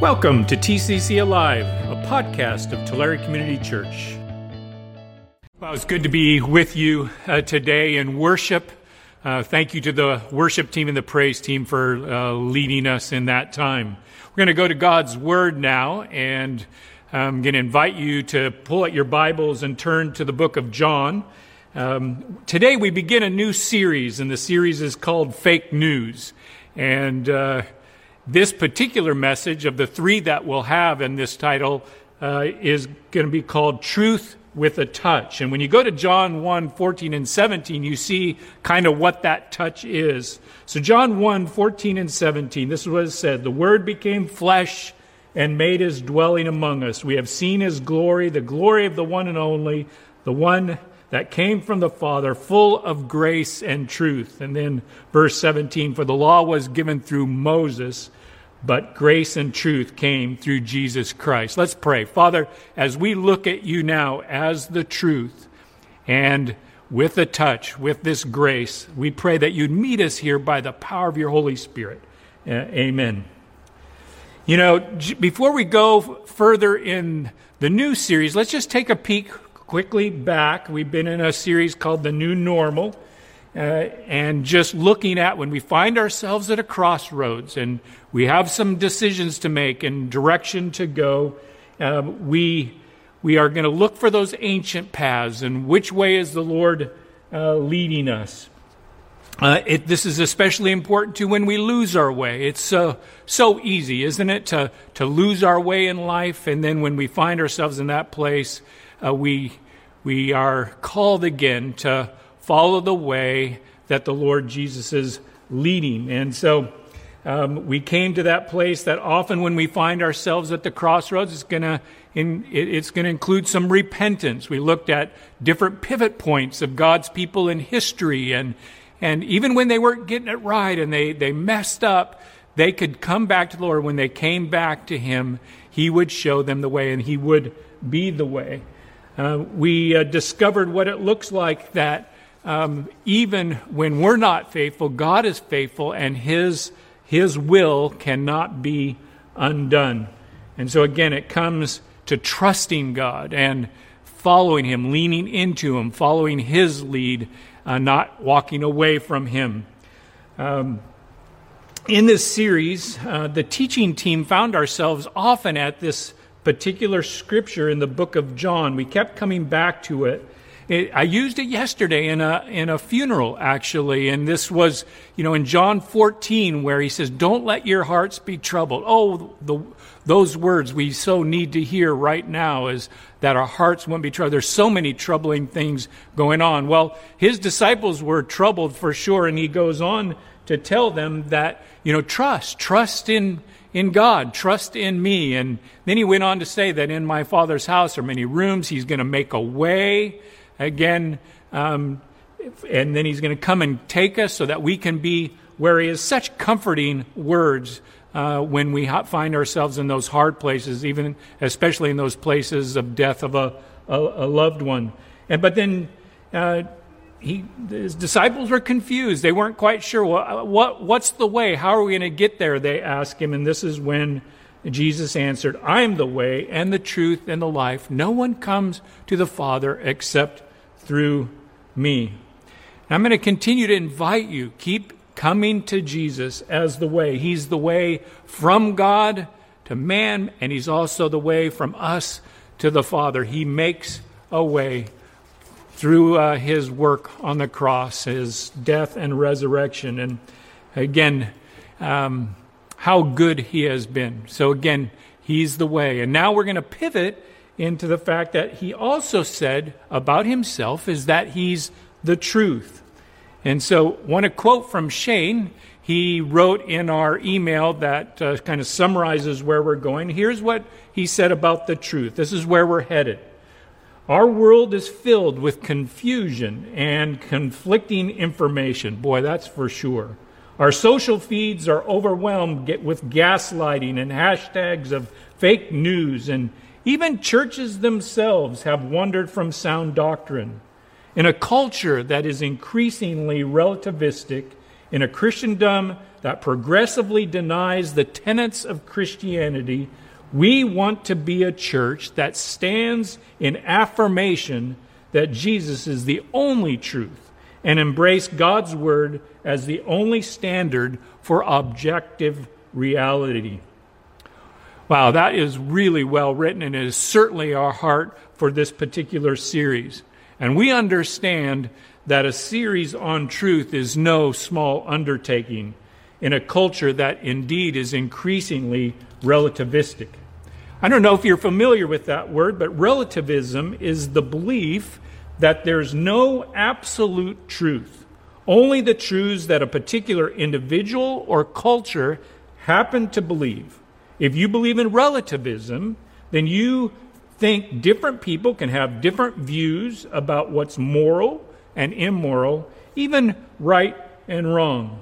Welcome to TCC Alive, a podcast of Tulare Community Church. Well, it's good to be with you uh, today in worship. Uh, thank you to the worship team and the praise team for uh, leading us in that time. We're going to go to God's Word now, and I'm going to invite you to pull out your Bibles and turn to the book of John. Um, today we begin a new series, and the series is called Fake News. And uh, this particular message of the three that we'll have in this title uh, is going to be called Truth with a Touch. And when you go to John 1 14 and 17, you see kind of what that touch is. So, John 1 14 and 17, this is what it said The Word became flesh and made his dwelling among us. We have seen his glory, the glory of the one and only, the one that came from the Father, full of grace and truth. And then verse 17 For the law was given through Moses but grace and truth came through Jesus Christ. Let's pray. Father, as we look at you now as the truth and with a touch, with this grace, we pray that you'd meet us here by the power of your Holy Spirit. Uh, amen. You know, before we go further in the new series, let's just take a peek quickly back. We've been in a series called The New Normal. Uh, and just looking at when we find ourselves at a crossroads and we have some decisions to make and direction to go, um, we, we are going to look for those ancient paths and which way is the Lord uh, leading us. Uh, it, this is especially important to when we lose our way. It's uh, so easy, isn't it, to, to lose our way in life, and then when we find ourselves in that place, uh, we we are called again to follow the way that the Lord Jesus is leading. And so um, we came to that place that often when we find ourselves at the crossroads, it's going to it's going to include some repentance. We looked at different pivot points of God's people in history, and and even when they weren't getting it right and they they messed up, they could come back to the Lord. When they came back to Him, He would show them the way, and He would be the way. Uh, we uh, discovered what it looks like that um, even when we're not faithful, God is faithful, and His His will cannot be undone. And so again, it comes to trusting God and following Him, leaning into Him, following His lead, uh, not walking away from Him. Um, in this series, uh, the teaching team found ourselves often at this particular scripture in the book of John. We kept coming back to it it, I used it yesterday in a, in a funeral, actually, and this was, you know, in John 14, where he says, Don't let your hearts be troubled. Oh, the, those words we so need to hear right now is that our hearts won't be troubled. There's so many troubling things going on. Well, his disciples were troubled for sure, and he goes on to tell them that, you know, trust, trust in, in God, trust in me. And then he went on to say that in my Father's house are many rooms. He's going to make a way again. Um, and then he's going to come and take us so that we can be where he is. Such comforting words uh, when we find ourselves in those hard places, even especially in those places of death of a, a, a loved one. And but then uh, he, his disciples were confused. They weren't quite sure what, what what's the way. How are we going to get there? They asked him, and this is when Jesus answered, "I am the way and the truth and the life. No one comes to the Father except." Through me. And I'm going to continue to invite you, keep coming to Jesus as the way. He's the way from God to man, and He's also the way from us to the Father. He makes a way through uh, His work on the cross, His death and resurrection. And again, um, how good He has been. So again, He's the way. And now we're going to pivot into the fact that he also said about himself is that he's the truth. And so, want to quote from Shane. He wrote in our email that uh, kind of summarizes where we're going. Here's what he said about the truth. This is where we're headed. Our world is filled with confusion and conflicting information. Boy, that's for sure. Our social feeds are overwhelmed with gaslighting and hashtags of fake news and even churches themselves have wandered from sound doctrine. In a culture that is increasingly relativistic, in a Christendom that progressively denies the tenets of Christianity. We want to be a church that stands in affirmation that Jesus is the only truth and embrace God's Word as the only standard for objective reality. Wow, that is really well written, and it is certainly our heart for this particular series. And we understand that a series on truth is no small undertaking in a culture that indeed is increasingly relativistic. I don't know if you're familiar with that word, but relativism is the belief that there's no absolute truth, only the truths that a particular individual or culture happen to believe. If you believe in relativism, then you think different people can have different views about what's moral and immoral, even right and wrong.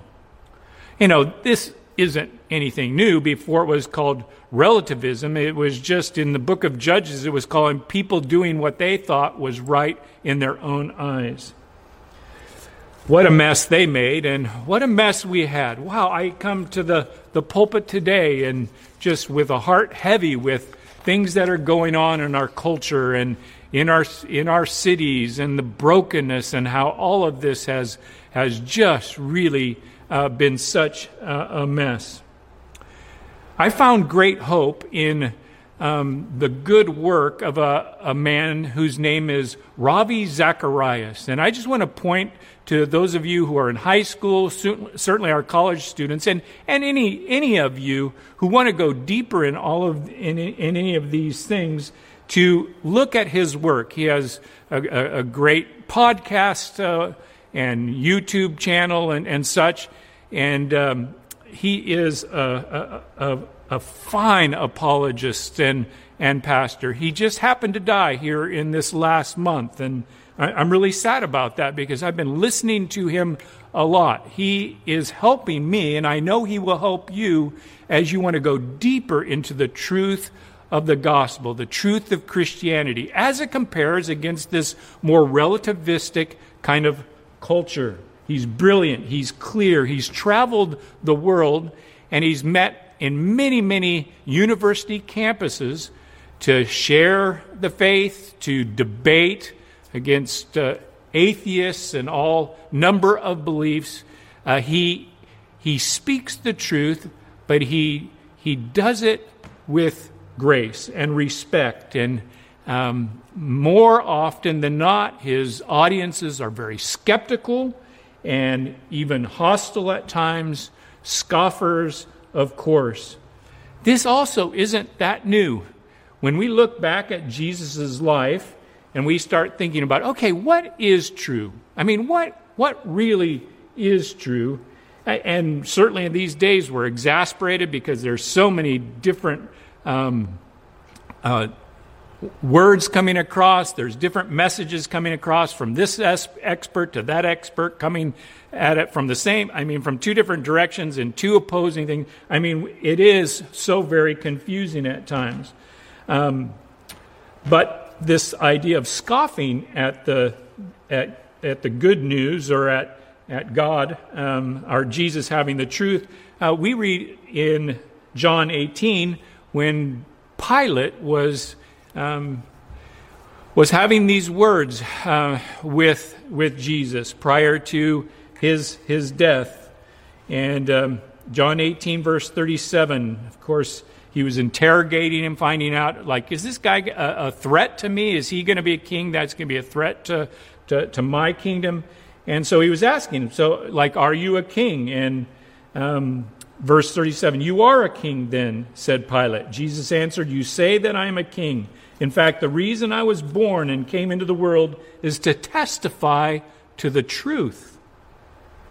You know, this isn't anything new. Before it was called relativism, it was just in the book of Judges, it was calling people doing what they thought was right in their own eyes. What a mess they made, and what a mess we had. Wow, I come to the, the pulpit today and just with a heart heavy with things that are going on in our culture and in our in our cities and the brokenness and how all of this has has just really uh, been such a, a, mess. I found great hope in um, the good work of a, a man whose name is Ravi Zacharias, and I just want to point to those of you who are in high school, certainly our college students, and, and any, any of you who want to go deeper in all of in, in any of these things, to look at his work. He has a, a, a great podcast uh, and YouTube channel and, and such, and um, he is a, a, a fine apologist and, and pastor. He just happened to die here in this last month, and I'm really sad about that because I've been listening to him a lot. He is helping me, and I know he will help you as you want to go deeper into the truth of the gospel, the truth of Christianity, as it compares against this more relativistic kind of culture. He's brilliant, he's clear, he's traveled the world, and he's met in many, many university campuses to share the faith, to debate against uh, atheists and all number of beliefs. Uh, he, he speaks the truth, but he, he does it with grace and respect. And um, more often than not, his audiences are very skeptical and even hostile at times, scoffers, of course. This also isn't that new. When we look back at Jesus' life, and we start thinking about, okay, what is true? I mean, what, what really is true? And certainly in these days, we're exasperated because there's so many different um, uh, words coming across. There's different messages coming across from this expert to that expert coming at it from the same, I mean, from two different directions and two opposing things. I mean, it is so very confusing at times. Um, but this idea of scoffing at the, at, at the good news or at, at God um, or Jesus having the truth, uh, we read in John 18 when Pilate was, um, was having these words uh, with, with Jesus prior to his, his death. And um, John 18, verse 37, of course, he was interrogating him, finding out, like, is this guy a, a threat to me? Is he going to be a king that's going to be a threat to, to, to, my kingdom? And so he was asking him, so, like, are you a king? And um, verse 37, you are a king then, said Pilate. Jesus answered, You say that I am a king. In fact, the reason I was born and came into the world is to testify to the truth.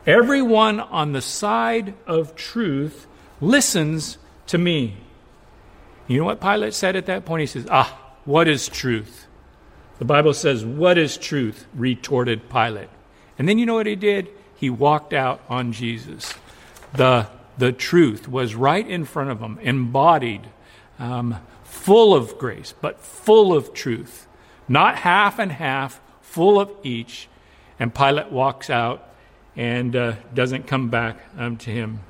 Everyone on the side of truth listens to me. You know what Pilate said at that point? He says, Ah, what is truth? The Bible says, What is truth? retorted Pilate. And then you know what he did? He walked out on Jesus. The, the truth was right in front of him, embodied, um, full of grace, but full of truth. Not half and half, full of each. And Pilate walks out and uh, doesn't come back um, to him.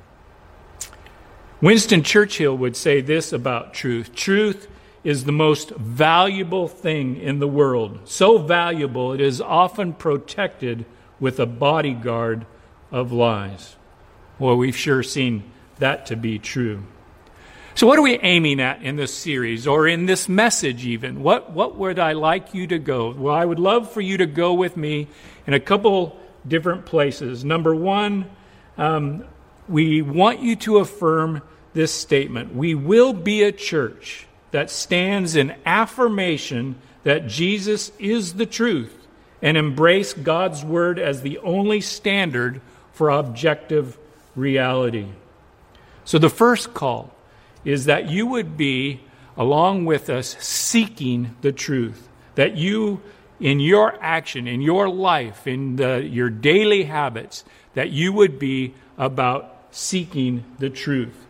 Winston Churchill would say this about truth truth is the most valuable thing in the world. So valuable, it is often protected with a bodyguard of lies. Well, we've sure seen that to be true. So, what are we aiming at in this series or in this message, even? What, what would I like you to go? Well, I would love for you to go with me in a couple different places. Number one, um, we want you to affirm this statement We will be a church that stands in affirmation that Jesus is the truth and embrace God's word as the only standard for objective reality. So, the first call is that you would be, along with us, seeking the truth. That you, in your action, in your life, in the, your daily habits, that you would be about seeking the truth.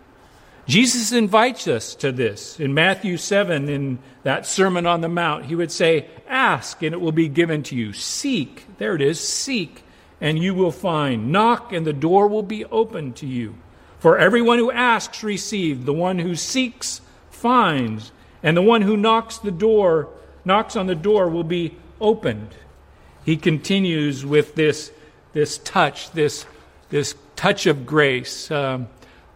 Jesus invites us to this. In Matthew 7, in that Sermon on the Mount, he would say, Ask, and it will be given to you. Seek, there it is, seek, and you will find. Knock, and the door will be opened to you. For everyone who asks receives, the one who seeks finds, and the one who knocks the door, knocks on the door will be opened. He continues with this, this touch, this, this touch of grace, um,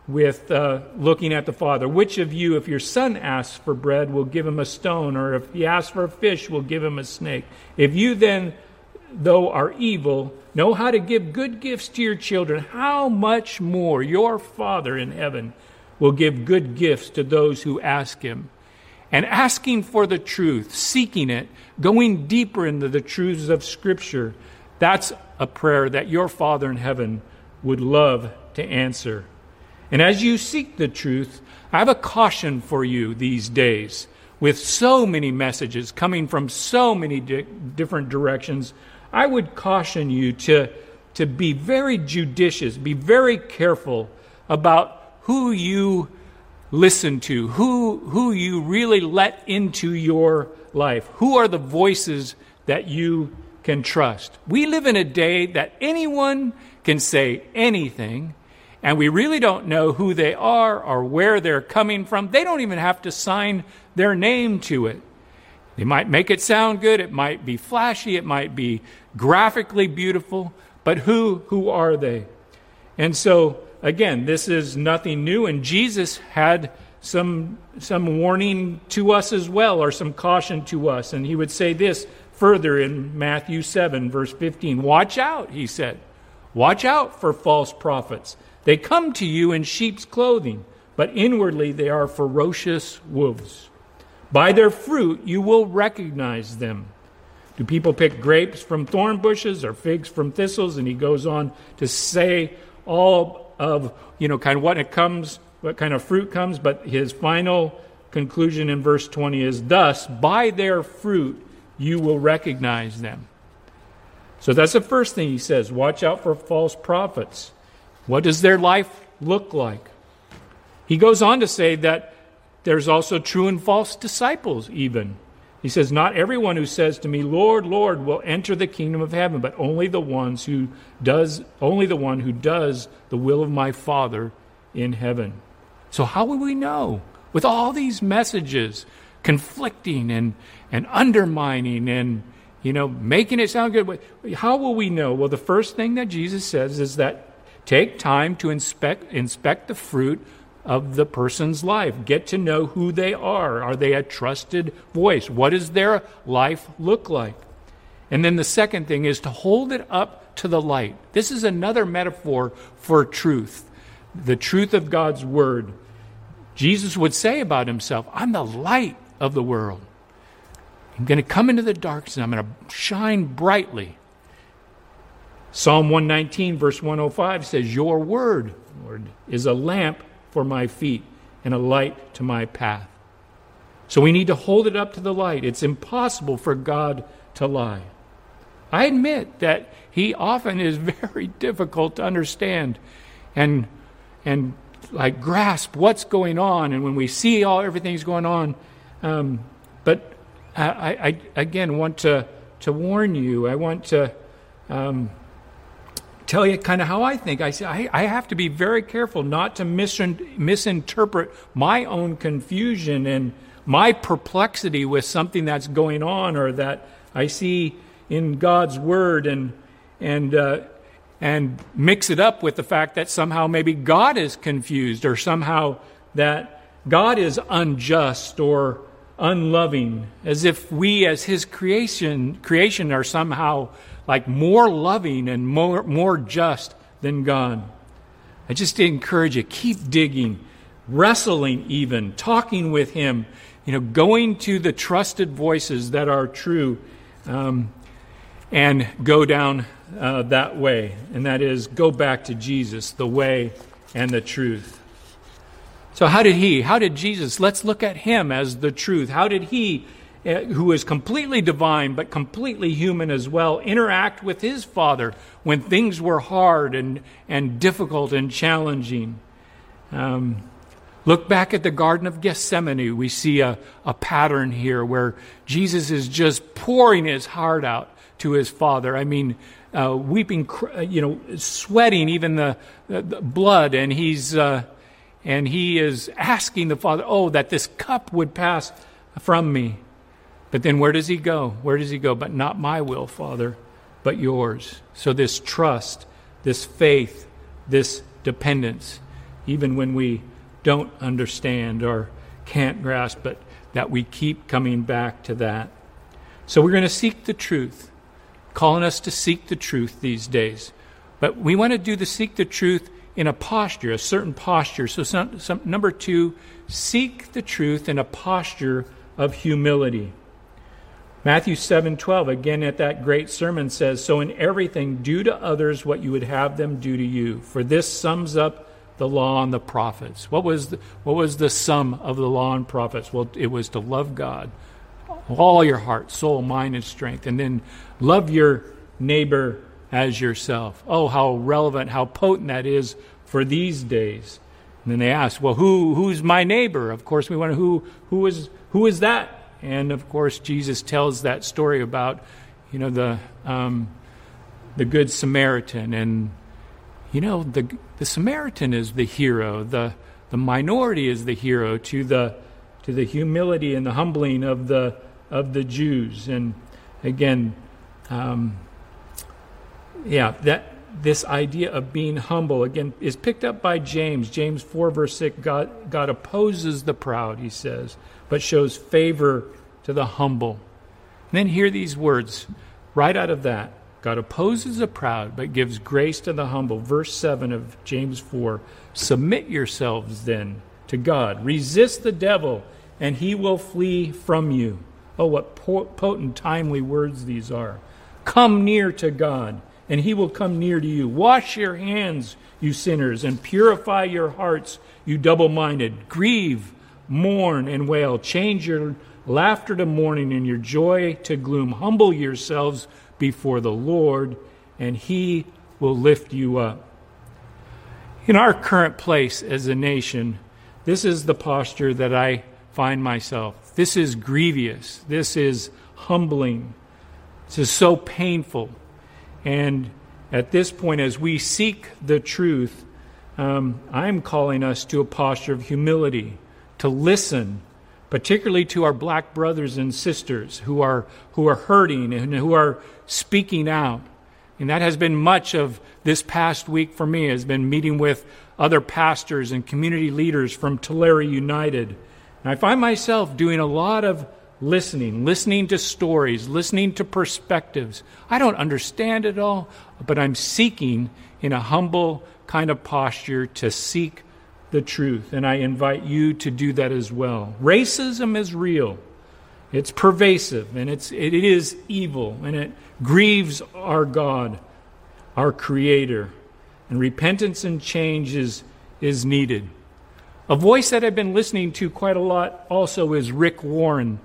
with uh, looking at the Father. Which of you, if your son asks for bread, will give him a stone, or if he asks for a fish, will give him a snake? If you then, though are evil, know how to give good gifts to your children, how much more your Father in heaven will give good gifts to those who ask him. And asking for the truth, seeking it, going deeper into the truths of Scripture, that's a prayer that your Father in heaven would love to answer. And as you seek the truth, I have a caution for you these days. With so many messages coming from so many di- different directions, I would caution you to, to be very judicious, be very careful about who you listen to, who, who you really let into your life. Who are the voices that you can trust? We live in a day that anyone can say anything, and we really don't know who they are or where they're coming from. They don't even have to sign their name to it. They might make it sound good, it might be flashy, it might be graphically beautiful, but who who are they? And so again, this is nothing new and Jesus had some some warning to us as well or some caution to us and he would say this further in Matthew 7 verse 15, watch out, he said. Watch out for false prophets. They come to you in sheep's clothing, but inwardly they are ferocious wolves. By their fruit you will recognize them. Do people pick grapes from thorn bushes or figs from thistles? And he goes on to say all of, you know, kind of what it comes, what kind of fruit comes, but his final conclusion in verse 20 is thus, by their fruit you will recognize them. So that's the first thing he says watch out for false prophets. What does their life look like? He goes on to say that there's also true and false disciples, even. He says, Not everyone who says to me, Lord, Lord, will enter the kingdom of heaven, but only the ones who does only the one who does the will of my Father in heaven. So how will we know? With all these messages conflicting and, and undermining and you know making it sound good, how will we know? Well, the first thing that Jesus says is that take time to inspect inspect the fruit of the person's life. Get to know who they are. Are they a trusted voice? What does their life look like? And then the second thing is to hold it up to the light. This is another metaphor for truth, the truth of God's word. Jesus would say about himself, I'm the light of the world. I'm going to come into the darkness and I'm going to shine brightly. Psalm 119, verse 105 says, Your word, Lord, is a lamp for my feet and a light to my path. So we need to hold it up to the light. It's impossible for God to lie. I admit that he often is very difficult to understand and and like grasp what's going on and when we see all everything's going on um, but I, I, again want to to warn you I want to um, tell you kind of how I think. I say I, I have to be very careful not to mis- misinterpret my own confusion and my perplexity with something that's going on or that I see in God's Word and and uh, and mix it up with the fact that somehow maybe God is confused or somehow that God is unjust or unloving, as if we as His creation creation are somehow like more loving and more more just than God. I just encourage you keep digging, wrestling even, talking with Him you know, going to the trusted voices that are true um, and go down uh, that way. And that is go back to Jesus, the way and the truth. So, how did he, how did Jesus, let's look at him as the truth. How did he, who is completely divine but completely human as well, interact with his Father when things were hard and, and difficult and challenging? Um, Look back at the Garden of Gethsemane. We see a, a pattern here where Jesus is just pouring his heart out to his Father. I mean, uh, weeping, uh, you know, sweating even the, the, the blood, and he's uh, and he is asking the Father, "Oh, that this cup would pass from me." But then, where does he go? Where does he go? But not my will, Father, but yours. So this trust, this faith, this dependence, even when we don't understand or can't grasp, but that we keep coming back to that. So we're going to seek the truth, calling us to seek the truth these days. But we want to do the seek the truth in a posture, a certain posture. So, some, some, number two, seek the truth in a posture of humility. Matthew 7:12 again at that great sermon says so in everything do to others what you would have them do to you for this sums up the law and the prophets. What was the, what was the sum of the law and prophets? Well, it was to love God, all your heart, soul, mind, and strength, and then love your neighbor as yourself. Oh, how relevant, how potent that is for these days. And then they ask, well, who, who's my neighbor? Of course, we wonder who, who, is, who is that? And of course, Jesus tells that story about, you know, the, um, the Good Samaritan and you know, the, the Samaritan is the hero, the, the minority is the hero to the, to the humility and the humbling of the, of the Jews. And again, um, yeah, that this idea of being humble again is picked up by James. James 4, verse 6 God, God opposes the proud, he says, but shows favor to the humble. And then hear these words right out of that God opposes the proud, but gives grace to the humble. Verse 7 of James 4 Submit yourselves then to God. Resist the devil, and he will flee from you. Oh, what potent, timely words these are. Come near to God, and he will come near to you. Wash your hands, you sinners, and purify your hearts, you double minded. Grieve, mourn, and wail. Change your laughter to mourning and your joy to gloom. Humble yourselves before the Lord, and He will lift you up. In our current place as a nation, this is the posture that I find myself. This is grievous. This is humbling. This is so painful. And at this point, as we seek the truth, um, I'm calling us to a posture of humility, to listen particularly to our black brothers and sisters who are, who are hurting and who are speaking out. And that has been much of this past week for me, has been meeting with other pastors and community leaders from Tulare United. And I find myself doing a lot of listening, listening to stories, listening to perspectives. I don't understand it all, but I'm seeking in a humble kind of posture to seek the truth, and I invite you to do that as well. Racism is real. It's pervasive and it's it is evil and it grieves our God, our creator. And repentance and change is, is needed. A voice that I've been listening to quite a lot also is Rick Warren.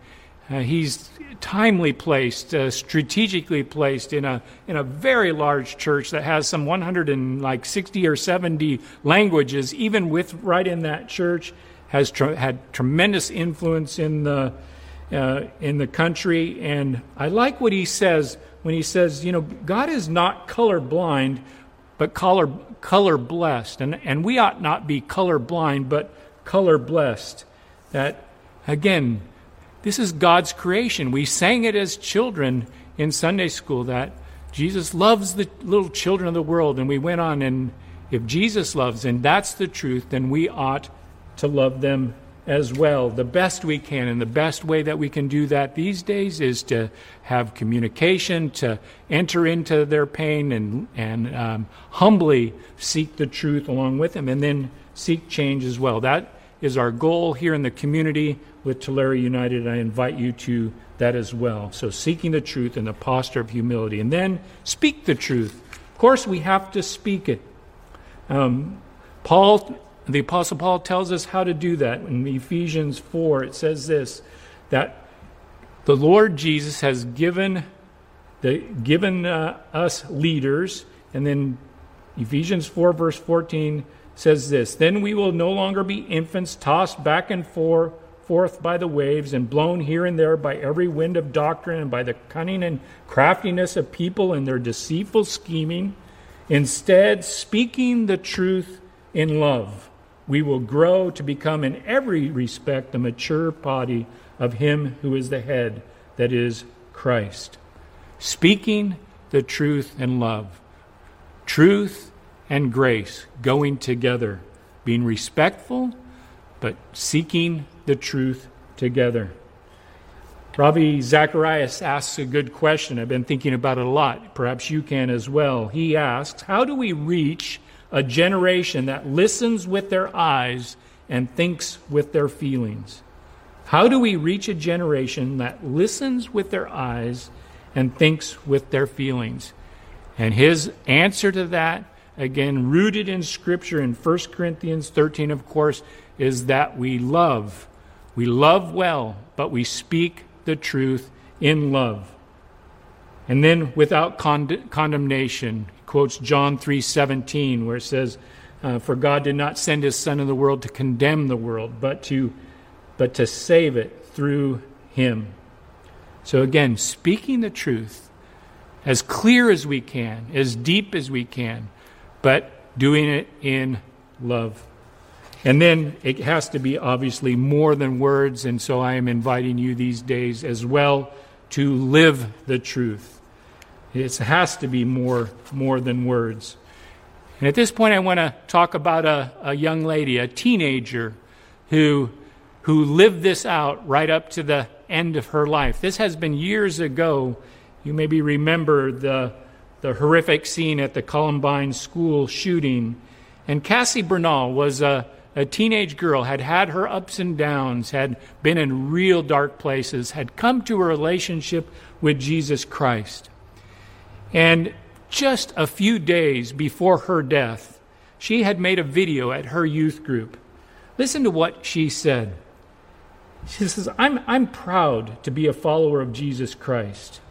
Uh, he's timely placed, uh, strategically placed in a in a very large church that has some 160 or 70 languages. Even with right in that church, has tr- had tremendous influence in the uh, in the country. And I like what he says when he says, you know, God is not colorblind, but color, color blessed. And, and we ought not be color blind, but color blessed. That, again, this is God's creation. We sang it as children in Sunday school that Jesus loves the little children of the world. And we went on, and if Jesus loves, and that's the truth, then we ought to love them as well, the best we can. And the best way that we can do that these days is to have communication, to enter into their pain and, and um, humbly seek the truth along with them, and then seek change as well. That is our goal here in the community with Tulare United. I invite you to that as well. So, seeking the truth in the posture of humility, and then speak the truth. Of course, we have to speak it. Um, Paul the Apostle Paul tells us how to do that. In Ephesians 4, it says this that the Lord Jesus has given, the, given uh, us leaders, and then Ephesians 4, verse 14 says this Then we will no longer be infants tossed back and forth, by the waves and blown here and there by every wind of doctrine and by the cunning and craftiness of people and their deceitful scheming. Instead, speaking the truth in love we will grow to become in every respect the mature body of Him who is the head, that is Christ. Speaking the truth in love. Truth and grace going together, being respectful, but seeking the truth together. Ravi Zacharias asks a good question. I've been thinking about it a lot. Perhaps you can as well. He asks, How do we reach a generation that listens with their eyes and thinks with their feelings. How do we reach a generation that listens with their eyes and thinks with their feelings? And his answer to that, again, rooted in Scripture in 1 Corinthians 13, of course, is that we love. We love well, but we speak the truth in love. And then without con- condemnation, quotes John 3:17 where it says uh, for God did not send his son in the world to condemn the world but to but to save it through him. So again, speaking the truth as clear as we can, as deep as we can, but doing it in love. And then it has to be obviously more than words, and so I am inviting you these days as well to live the truth. It has to be more, more than words. And at this point, I want to talk about a, a young lady, a teenager, who, who lived this out right up to the end of her life. This has been years ago. You maybe remember the, the horrific scene at the Columbine school shooting. And Cassie Bernall was a, a teenage girl, had had her ups and downs, had been in real dark places, had come to a relationship with Jesus Christ. And just a few days before her death, she had made a video at her youth group. Listen to what she said. She says, I'm, I'm proud to be a follower of Jesus Christ.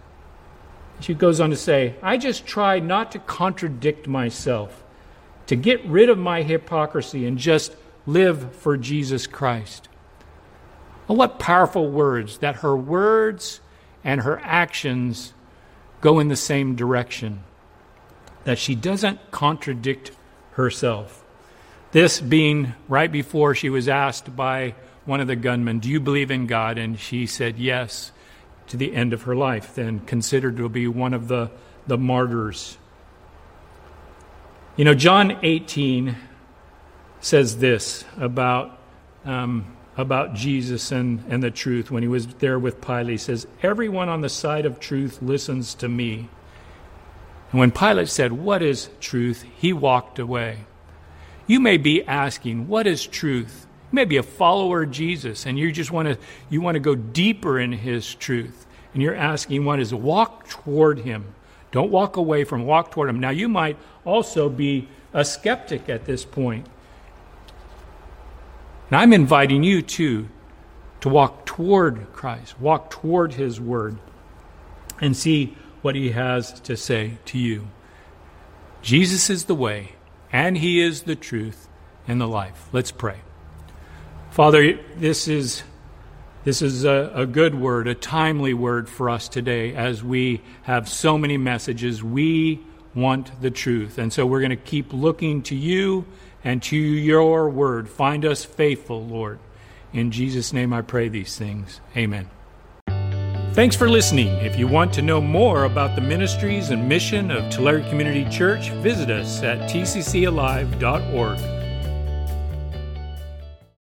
She goes on to say, I just try not to contradict myself, to get rid of my hypocrisy and just live for Jesus Christ. Well, what powerful words that her words and her actions go in the same direction, that she doesn't contradict herself. This being right before she was asked by one of the gunmen, Do you believe in God? And she said yes to the end of her life, then considered to be one of the, the martyrs. You know, John 18 says this about um, about Jesus and, and the truth when he was there with Pilate. He says, Everyone on the side of truth listens to me. And when Pilate said, What is truth? he walked away. You may be asking, What is truth? You may be a follower of Jesus and you just want to you want to go deeper in his truth. And you're asking what is walk toward him. Don't walk away from walk toward him. Now you might also be a skeptic at this point. And I'm inviting you too to walk toward Christ, walk toward His Word, and see what He has to say to you. Jesus is the way, and He is the truth and the life. Let's pray. Father, this is. This is a, a, good word, a timely word for us today as we have so many messages. We want the truth. And so we're going to keep looking to you and to your word. Find us faithful, Lord. In Jesus' name I pray these things. Amen. Thanks for listening. If you want to know more about the ministries and mission of Tulare Community Church, visit us at tccalive.org.